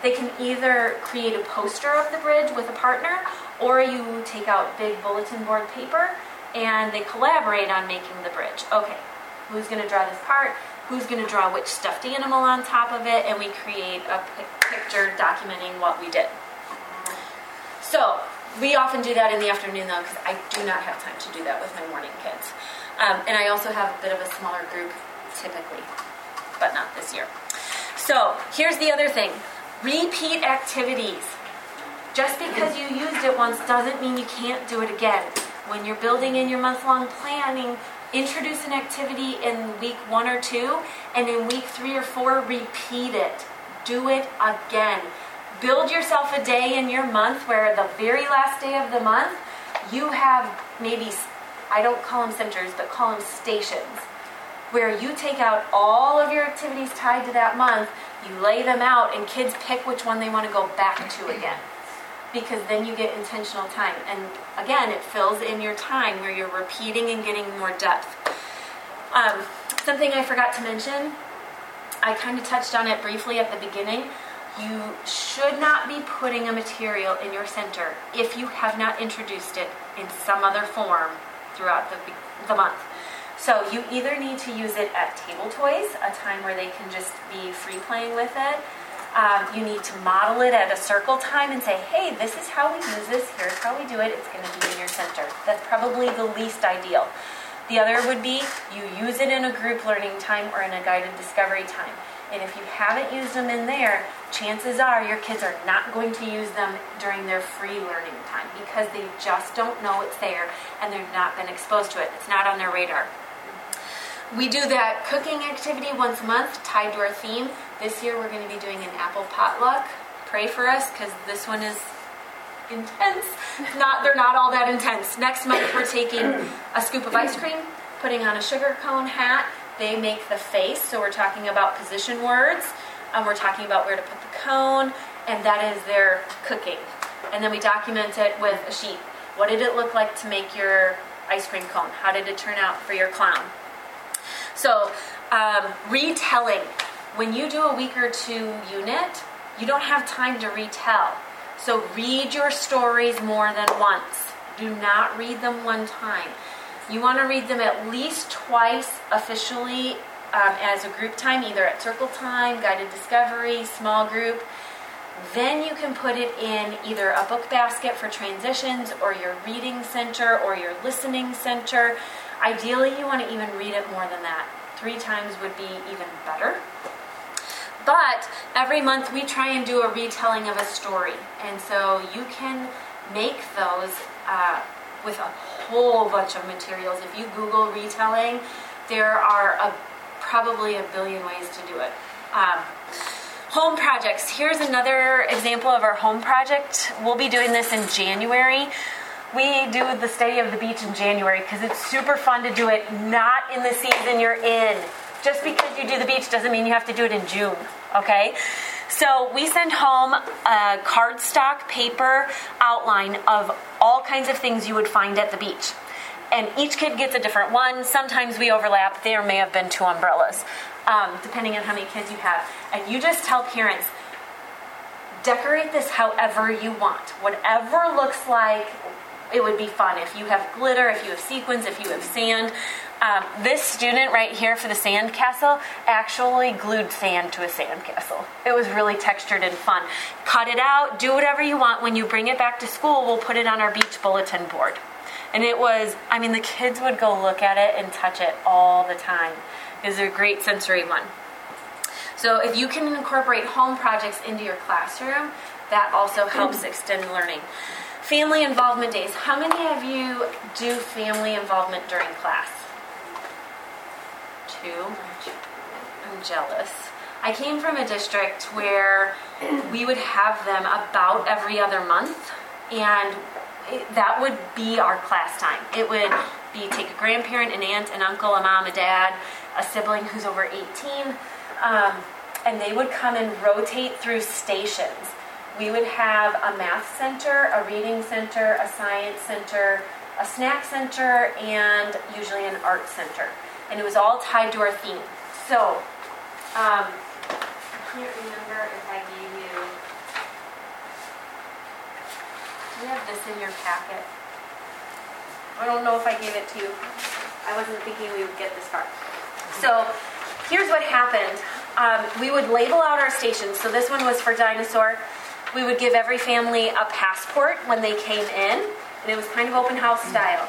they can either create a poster of the bridge with a partner or you take out big bulletin board paper and they collaborate on making the bridge. Okay, who's going to draw this part? Who's going to draw which stuffed animal on top of it? And we create a picture documenting what we did. So, we often do that in the afternoon though, because I do not have time to do that with my morning kids. Um, and I also have a bit of a smaller group typically, but not this year. So, here's the other thing repeat activities. Just because you used it once doesn't mean you can't do it again. When you're building in your month long planning, introduce an activity in week one or two, and in week three or four, repeat it. Do it again. Build yourself a day in your month where the very last day of the month, you have maybe, I don't call them centers, but call them stations, where you take out all of your activities tied to that month You lay them out, and kids pick which one they want to go back to again. Because then you get intentional time. And again, it fills in your time where you're repeating and getting more depth. Um, something I forgot to mention, I kind of touched on it briefly at the beginning. You should not be putting a material in your center if you have not introduced it in some other form throughout the, the month. So you either need to use it at table toys, a time where they can just be free playing with it. Um, you need to model it at a circle time and say, hey, this is how we use this, here's how we do it, it's going to be in your center. That's probably the least ideal. The other would be you use it in a group learning time or in a guided discovery time. And if you haven't used them in there, chances are your kids are not going to use them during their free learning time because they just don't know it's there and they've not been exposed to it. It's not on their radar. We do that cooking activity once a month tied to our theme. This year we're going to be doing an apple potluck. Pray for us because this one is intense. Not they're not all that intense. Next month we're taking a scoop of ice cream, putting on a sugar cone hat. They make the face, so we're talking about position words. Um, we're talking about where to put the cone, and that is their cooking. And then we document it with a sheet. What did it look like to make your ice cream cone? How did it turn out for your clown? So, um, retelling. When you do a week or two unit, you don't have time to retell. So, read your stories more than once. Do not read them one time. You want to read them at least twice officially um, as a group time, either at circle time, guided discovery, small group. Then you can put it in either a book basket for transitions or your reading center or your listening center. Ideally, you want to even read it more than that. Three times would be even better. But every month we try and do a retelling of a story. And so you can make those uh, with a whole bunch of materials. If you Google retelling, there are a, probably a billion ways to do it. Um, home projects. Here's another example of our home project. We'll be doing this in January. We do the study of the beach in January because it's super fun to do it not in the season you're in. Just because you do the beach doesn't mean you have to do it in June, okay? So we send home a cardstock paper outline of all kinds of things you would find at the beach. And each kid gets a different one. Sometimes we overlap. There may have been two umbrellas, um, depending on how many kids you have. And you just tell parents, decorate this however you want. Whatever looks like it would be fun. If you have glitter, if you have sequins, if you have sand. Um, this student right here for the sand castle actually glued sand to a sand castle. It was really textured and fun. Cut it out, do whatever you want. When you bring it back to school, we'll put it on our beach bulletin board. And it was, I mean, the kids would go look at it and touch it all the time. It was a great sensory one. So if you can incorporate home projects into your classroom, that also helps extend learning. Family involvement days. How many of you do family involvement during class? Two. I'm jealous. I came from a district where we would have them about every other month, and it, that would be our class time. It would be take a grandparent, an aunt, an uncle, a mom, a dad, a sibling who's over 18, um, and they would come and rotate through stations. We would have a math center, a reading center, a science center, a snack center, and usually an art center. And it was all tied to our theme. So, um, I can't remember if I gave you. Do you have this in your packet? I don't know if I gave it to you. I wasn't thinking we would get this far. So, here's what happened. Um, we would label out our stations. So, this one was for dinosaur. We would give every family a passport when they came in, and it was kind of open house style.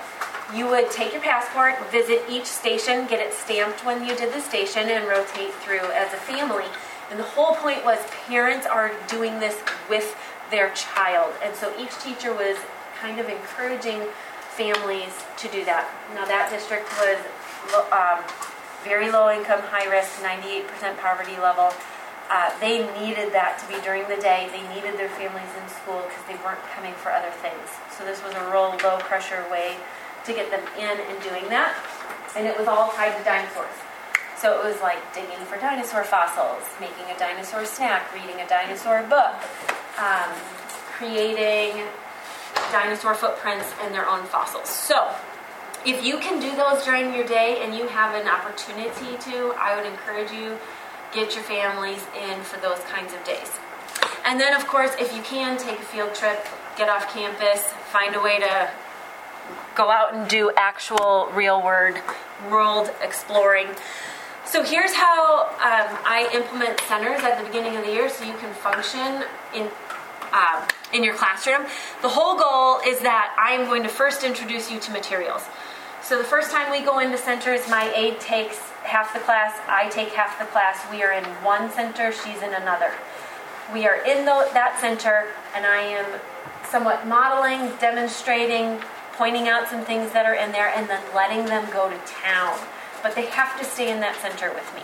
You would take your passport, visit each station, get it stamped when you did the station, and rotate through as a family. And the whole point was parents are doing this with their child. And so each teacher was kind of encouraging families to do that. Now, that district was um, very low income, high risk, 98% poverty level. Uh, they needed that to be during the day. They needed their families in school because they weren't coming for other things. So, this was a real low pressure way to get them in and doing that. And it was all tied to dinosaurs. So it was like digging for dinosaur fossils, making a dinosaur snack, reading a dinosaur book, um, creating dinosaur footprints and their own fossils. So if you can do those during your day and you have an opportunity to, I would encourage you get your families in for those kinds of days. And then of course, if you can take a field trip, get off campus, find a way to go out and do actual real world world exploring. So here's how um, I implement centers at the beginning of the year so you can function in uh, in your classroom. The whole goal is that I am going to first introduce you to materials. So the first time we go into centers, my aide takes half the class, I take half the class. We are in one center, she's in another. We are in the, that center, and I am somewhat modeling, demonstrating, pointing out some things that are in there, and then letting them go to town. But they have to stay in that center with me.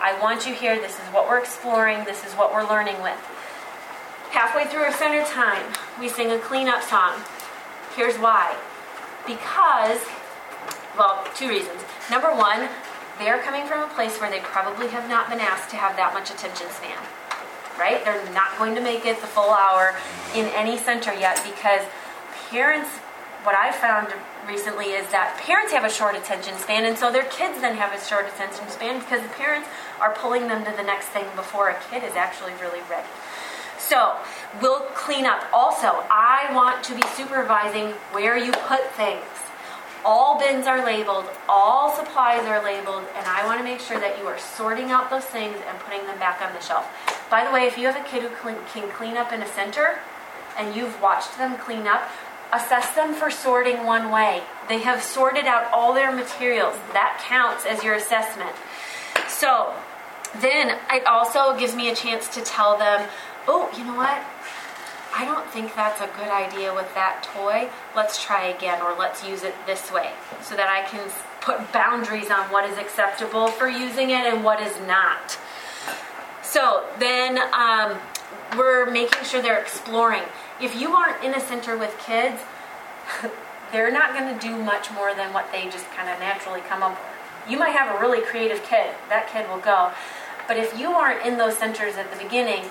I want you here. This is what we're exploring. This is what we're learning with. Halfway through our center time, we sing a cleanup song. Here's why. Because, well, two reasons. Number one, they're coming from a place where they probably have not been asked to have that much attention span. Right? They're not going to make it the full hour in any center yet because parents, what I've found recently is that parents have a short attention span, and so their kids then have a short attention span because the parents are pulling them to the next thing before a kid is actually really ready. So, we'll clean up. Also, I want to be supervising where you put things. All bins are labeled, all supplies are labeled, and I want to make sure that you are sorting out those things and putting them back on the shelf. By the way, if you have a kid who can clean up in a center and you've watched them clean up, assess them for sorting one way. They have sorted out all their materials. That counts as your assessment. So, then it also gives me a chance to tell them, oh, you know what? I don't think that's a good idea with that toy. Let's try again, or let's use it this way, so that I can put boundaries on what is acceptable for using it and what is not. So then um, we're making sure they're exploring. If you aren't in a center with kids, they're not going to do much more than what they just kind of naturally come up with. You might have a really creative kid, that kid will go. But if you aren't in those centers at the beginning,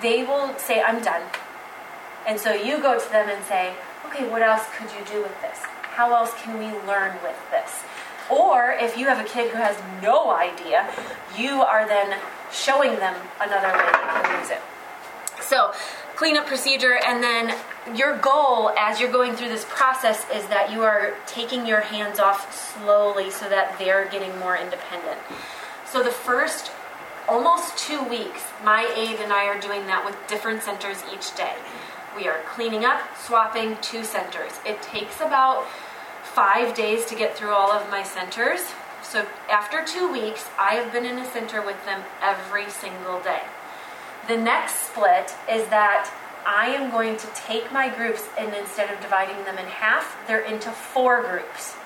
they will say, I'm done. And so you go to them and say, okay, what else could you do with this? How else can we learn with this? Or if you have a kid who has no idea, you are then showing them another way can use it. So, cleanup procedure, and then your goal as you're going through this process is that you are taking your hands off slowly so that they're getting more independent. So, the first almost two weeks, my aide and I are doing that with different centers each day. We are cleaning up, swapping two centers. It takes about five days to get through all of my centers. So after two weeks, I have been in a center with them every single day. The next split is that I am going to take my groups and instead of dividing them in half, they're into four groups.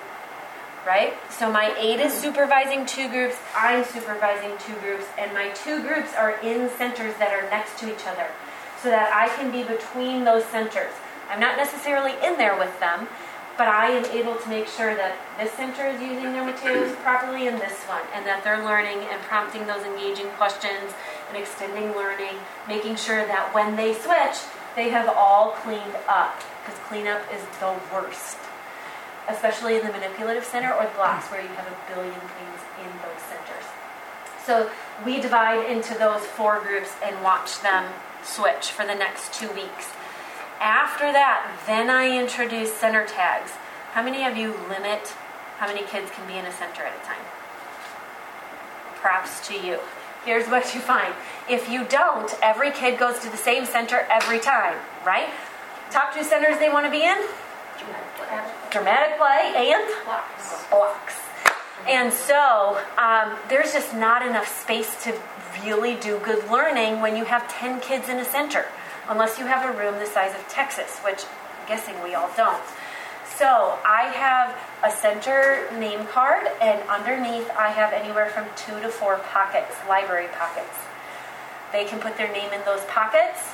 Right? So my aide is supervising two groups, I'm supervising two groups, and my two groups are in centers that are next to each other so that I can be between those centers. I'm not necessarily in there with them, but I am able to make sure that this center is using their materials properly and this one, and that they're learning and prompting those engaging questions and extending learning, making sure that when they switch, they have all cleaned up, because cleanup is the worst, especially in the manipulative center or the blocks where you have a billion things in those centers. So we divide into those four groups and watch them switch for the next two weeks. After that, then I introduce center tags. How many of you limit how many kids can be in a center at a time? Props to you. Here's what you find. If you don't, every kid goes to the same center every time, right? Top two centers they want to be in? Dramatic play and blocks. And so um, there's just not enough space to really do good learning when you have 10 kids in a center, unless you have a room the size of Texas, which I'm guessing we all don't. So I have a center name card, and underneath I have anywhere from two to four pockets, library pockets. They can put their name in those pockets,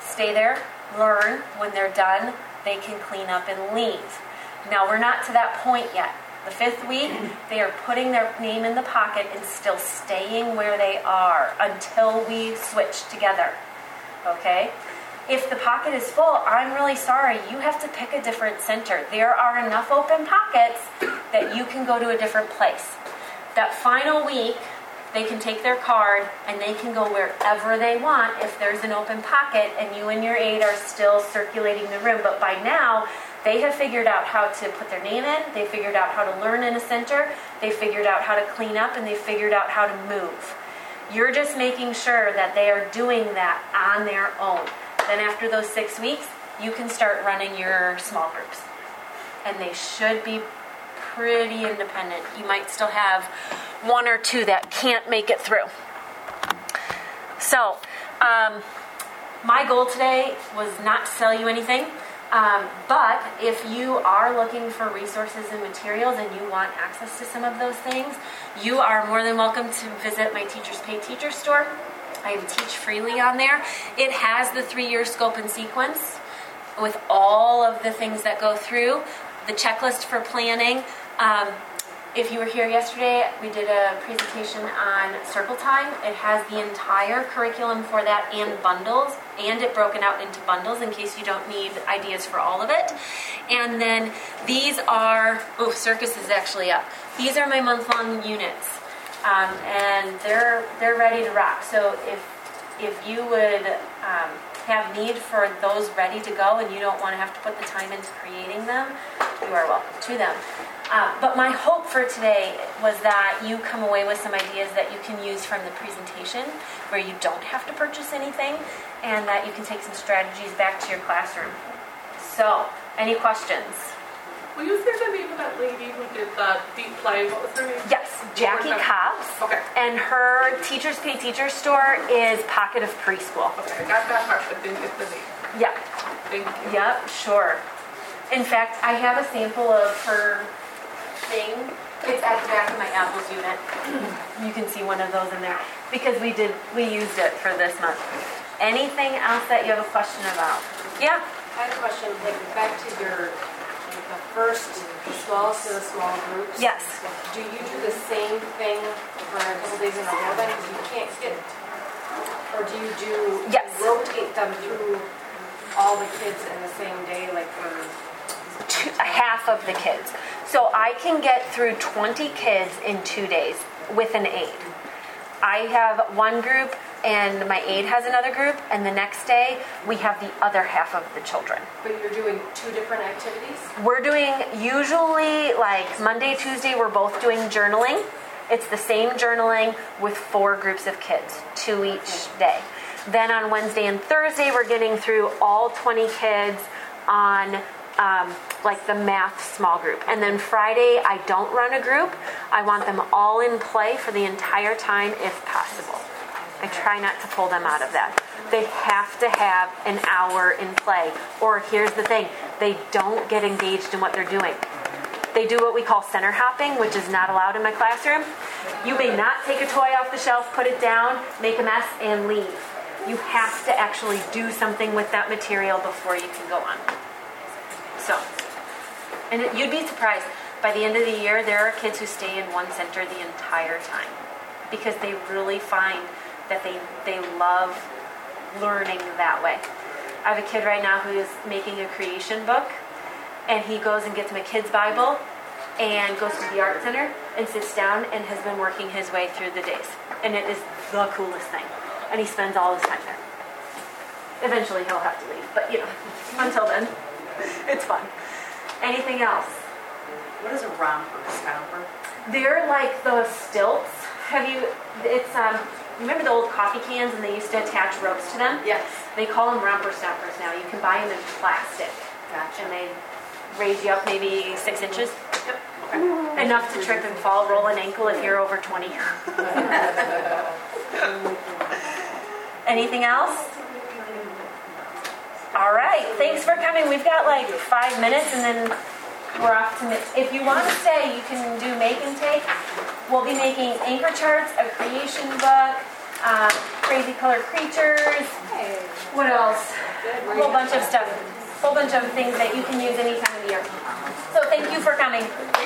stay there, learn. When they're done, they can clean up and leave. Now, we're not to that point yet. The fifth week, they are putting their name in the pocket and still staying where they are until we switch together. Okay? If the pocket is full, I'm really sorry. You have to pick a different center. There are enough open pockets that you can go to a different place. That final week, they can take their card and they can go wherever they want if there's an open pocket and you and your aide are still circulating the room. But by now, they have figured out how to put their name in, they figured out how to learn in a center, they figured out how to clean up, and they figured out how to move. You're just making sure that they are doing that on their own. Then, after those six weeks, you can start running your small groups. And they should be pretty independent. You might still have one or two that can't make it through. So, um, my goal today was not to sell you anything. Um, but if you are looking for resources and materials and you want access to some of those things, you are more than welcome to visit my Teachers Pay Teacher store. I teach freely on there. It has the three year scope and sequence with all of the things that go through, the checklist for planning. Um, if you were here yesterday, we did a presentation on circle time. It has the entire curriculum for that and bundles, and it broken out into bundles in case you don't need ideas for all of it. And then these are, oh, circus is actually up. These are my month long units, um, and they're they're ready to rock. So if if you would um, have need for those ready to go and you don't want to have to put the time into creating them, you are welcome to them. Uh, but my hope for today was that you come away with some ideas that you can use from the presentation where you don't have to purchase anything and that you can take some strategies back to your classroom. So, any questions? Will you say the name of that lady who did the deep play? What was her name? Yes, Jackie One more time. Cobbs. Okay. And her Teachers Pay Teacher store is Pocket of Preschool. Okay, I got that part, but didn't get the name. Yeah. Thank you. Yep, sure. In fact, I have a sample of her thing. It's at the back of my apples unit. You can see one of those in there because we did we used it for this month. Anything else that you have a question about? Yeah. I had a question, like back to your, the first, the smallest of the small groups. Yes. Do you do the same thing for a couple days in a row then? 'Cause you can't get, or do you do? Yes. Rotate them through all the kids in the same day, like for, two, half of the kids. So I can get through 20 kids in two days with an aide. I have one group and my aide has another group, and the next day we have the other half of the children. but you're doing two different activities? We're doing usually like Monday, Tuesday, we're both doing journaling. It's the same journaling with four groups of kids, two each day. Then on Wednesday and Thursday, we're getting through all 20 kids on um, like the math small group. And then Friday, I don't run a group. I want them all in play for the entire time if possible. I try not to pull them out of that. They have to have an hour in play. Or here's the thing they don't get engaged in what they're doing. They do what we call center hopping, which is not allowed in my classroom. You may not take a toy off the shelf, put it down, make a mess, and leave. You have to actually do something with that material before you can go on. So, and you'd be surprised. By the end of the year, there are kids who stay in one center the entire time because they really find that they, they love learning that way. I have a kid right now who is making a creation book, and he goes and gets a kid's Bible and goes to the art center and sits down and has been working his way through the days. And it is the coolest thing. And he spends all his time there. Eventually he'll have to leave, but you know, until then, it's fun. Anything else? What is a romper, scamper? They're like the stilts. Have you? It's um. Remember the old coffee cans and they used to attach ropes to them? Yes. They call them romper stompers now. You can buy them in plastic, Gotcha. and they raise you up maybe six inches. Yep. Enough to trip and fall, roll an ankle if you're over 20. Anything else? All right, thanks for coming. We've got like five minutes and then we're off to, if you want to stay, you can do make and take. We'll be making anchor charts, a creation book, uh, crazy colored creatures. What else? A whole bunch of stuff. A whole bunch of things that you can use any time of year. So thank you for coming.